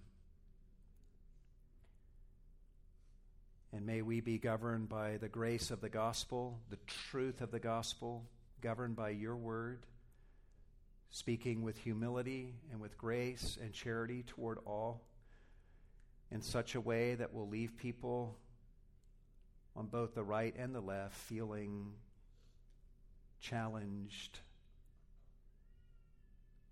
And may we be governed by the grace of the gospel, the truth of the gospel, governed by your word, speaking with humility and with grace and charity toward all in such a way that will leave people on both the right and the left feeling challenged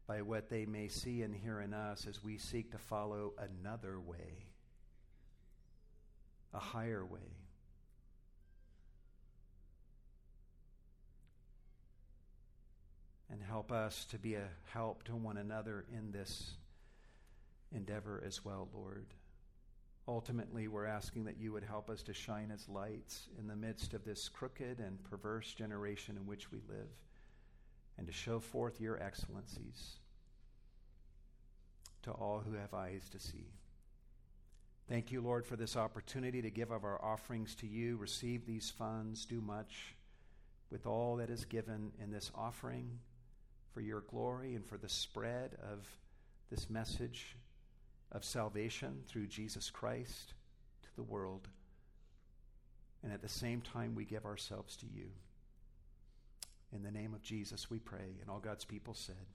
by what they may see and hear in us as we seek to follow another way, a higher way. And help us to be a help to one another in this endeavor as well, Lord. Ultimately, we're asking that you would help us to shine as lights in the midst of this crooked and perverse generation in which we live, and to show forth your excellencies to all who have eyes to see. Thank you, Lord, for this opportunity to give of our offerings to you, receive these funds, do much with all that is given in this offering for your glory and for the spread of this message of salvation through Jesus Christ to the world. And at the same time, we give ourselves to you. In the name of Jesus, we pray. And all God's people said,